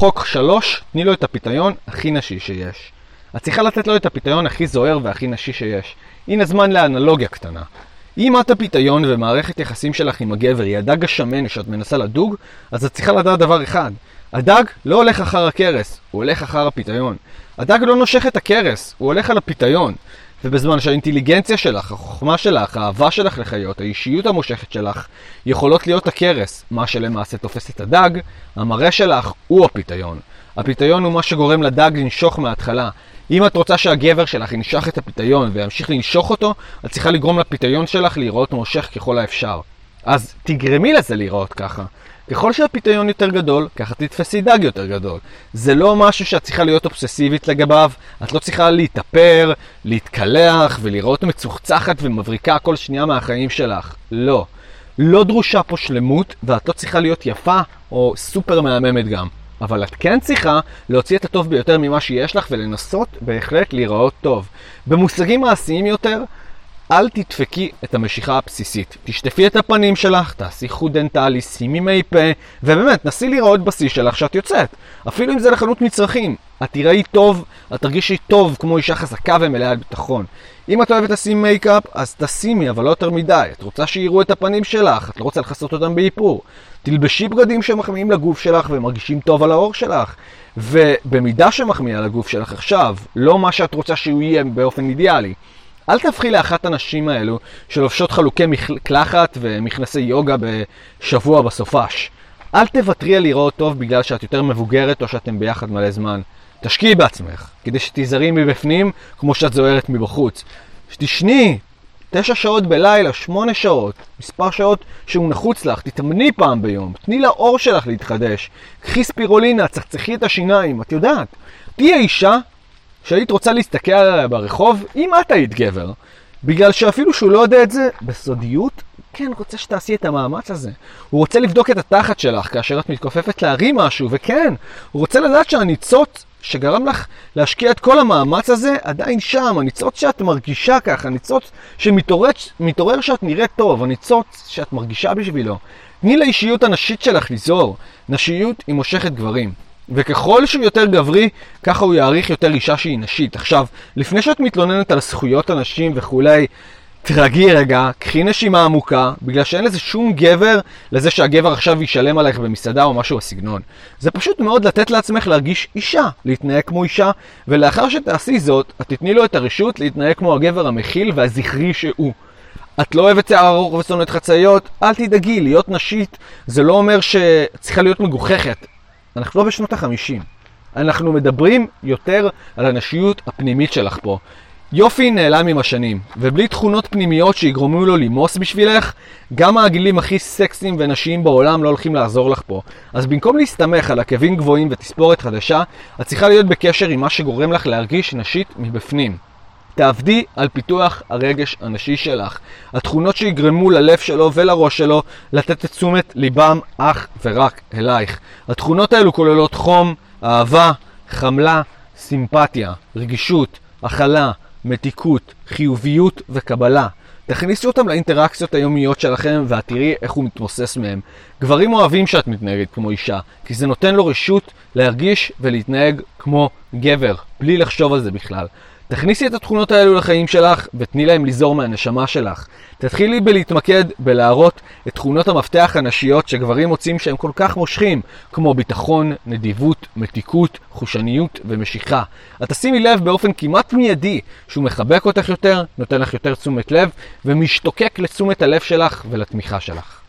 חוק שלוש, תני לו את הפיתיון הכי נשי שיש. את צריכה לתת לו את הפיתיון הכי זוהר והכי נשי שיש. הנה זמן לאנלוגיה קטנה. אם את הפיתיון ומערכת יחסים שלך עם הגבר היא הדג השמן שאת מנסה לדוג, אז את צריכה לדעת דבר אחד. הדג לא הולך אחר הכרס, הוא הולך אחר הפיתיון. הדג לא נושך את הכרס, הוא הולך על הפיתיון. ובזמן שהאינטליגנציה שלך, החוכמה שלך, האהבה שלך לחיות, האישיות המושכת שלך, יכולות להיות הכרס, מה שלמעשה תופס את הדג, המראה שלך הוא הפיתיון. הפיתיון הוא מה שגורם לדג לנשוך מההתחלה. אם את רוצה שהגבר שלך ינשך את הפיתיון וימשיך לנשוך אותו, את צריכה לגרום לפיתיון שלך להיראות מושך ככל האפשר. אז תגרמי לזה להיראות ככה. ככל שהפיתיון יותר גדול, ככה תתפסי דג יותר גדול. זה לא משהו שאת צריכה להיות אובססיבית לגביו, את לא צריכה להתאפר, להתקלח ולראות מצוחצחת ומבריקה כל שנייה מהחיים שלך. לא. לא דרושה פה שלמות, ואת לא צריכה להיות יפה או סופר מהממת גם. אבל את כן צריכה להוציא את הטוב ביותר ממה שיש לך ולנסות בהחלט להיראות טוב. במושגים מעשיים יותר, אל תדפקי את המשיכה הבסיסית. תשטפי את הפנים שלך, תעשי חוט דנטלי, שימי מי פה, ובאמת, נסי להיראות בשיא שלך כשאת יוצאת. אפילו אם זה לחנות מצרכים. את תראי טוב, את תרגישי טוב כמו אישה חזקה ומלאה ביטחון. אם את אוהבת לשים מייקאפ, אז תשימי, אבל לא יותר מדי. את רוצה שיראו את הפנים שלך, את לא רוצה לכסות אותם באיפור. תלבשי בגדים שמחמיאים לגוף שלך ומרגישים טוב על העור שלך. ובמידה שמחמיאה על הגוף שלך עכשיו, לא מה שאת רוצה שהוא יהיה באופן אידיאלי. אל תהפכי לאחת הנשים האלו שלובשות חלוקי מקלחת ומכנסי יוגה בשבוע בסופש. אל תוותרי על לראות טוב בגלל שאת יותר מבוגרת או שאתם ביחד מלא זמן. תשקיעי בעצמך, כדי שתיזהרי מבפנים כמו שאת זוהרת מבחוץ. שתשני, תשע שעות בלילה, שמונה שעות, מספר שעות שהוא נחוץ לך, תתאמני פעם ביום, תני לאור שלך להתחדש, קחי ספירולינה, צחצחי את השיניים, את יודעת. תהיי אישה שהיית רוצה להסתכל עליה ברחוב, אם את היית גבר. בגלל שאפילו שהוא לא יודע את זה, בסודיות, כן רוצה שתעשי את המאמץ הזה. הוא רוצה לבדוק את התחת שלך כאשר את מתכופפת להרים משהו, וכן, הוא רוצה לדעת שהניצוץ שגרם לך להשקיע את כל המאמץ הזה עדיין שם, הניצוץ שאת מרגישה ככה, הניצוץ שמתעורר שאת נראית טוב, הניצוץ שאת מרגישה בשבילו. תני לאישיות הנשית שלך לזהור. נשיות היא מושכת גברים. וככל שהוא יותר גברי, ככה הוא יעריך יותר אישה שהיא נשית. עכשיו, לפני שאת מתלוננת על זכויות הנשים וכולי, תרגי רגע, קחי נשימה עמוקה, בגלל שאין לזה שום גבר לזה שהגבר עכשיו ישלם עלייך במסעדה או משהו בסגנון. זה פשוט מאוד לתת לעצמך להרגיש אישה, להתנהג כמו אישה, ולאחר שתעשי זאת, את תתני לו את הרשות להתנהג כמו הגבר המכיל והזכרי שהוא. את לא אוהבת שיער ארוך ושונאת חצאיות, אל תדאגי, להיות נשית זה לא אומר שצריכה להיות מגוחכת. אנחנו לא בשנות החמישים. אנחנו מדברים יותר על הנשיות הפנימית שלך פה. יופי נעלם עם השנים, ובלי תכונות פנימיות שיגרמו לו למוס בשבילך, גם העגילים הכי סקסיים ונשיים בעולם לא הולכים לעזור לך פה. אז במקום להסתמך על עקבים גבוהים ותספורת חדשה, את צריכה להיות בקשר עם מה שגורם לך להרגיש נשית מבפנים. תעבדי על פיתוח הרגש הנשי שלך. התכונות שיגרמו ללב שלו ולראש שלו לתת את תשומת ליבם אך ורק אלייך. התכונות האלו כוללות חום, אהבה, חמלה, סימפתיה, רגישות, הכלה, מתיקות, חיוביות וקבלה. תכניסו אותם לאינטראקציות היומיות שלכם ואת תראי איך הוא מתמוסס מהם. גברים אוהבים שאת מתנהגת כמו אישה, כי זה נותן לו רשות להרגיש ולהתנהג כמו גבר, בלי לחשוב על זה בכלל. תכניסי את התכונות האלו לחיים שלך ותני להם לזור מהנשמה שלך. תתחילי בלהתמקד בלהראות את תכונות המפתח הנשיות שגברים מוצאים שהם כל כך מושכים, כמו ביטחון, נדיבות, מתיקות, חושניות ומשיכה. את תשימי לב באופן כמעט מיידי שהוא מחבק אותך יותר, נותן לך יותר תשומת לב ומשתוקק לתשומת הלב שלך ולתמיכה שלך.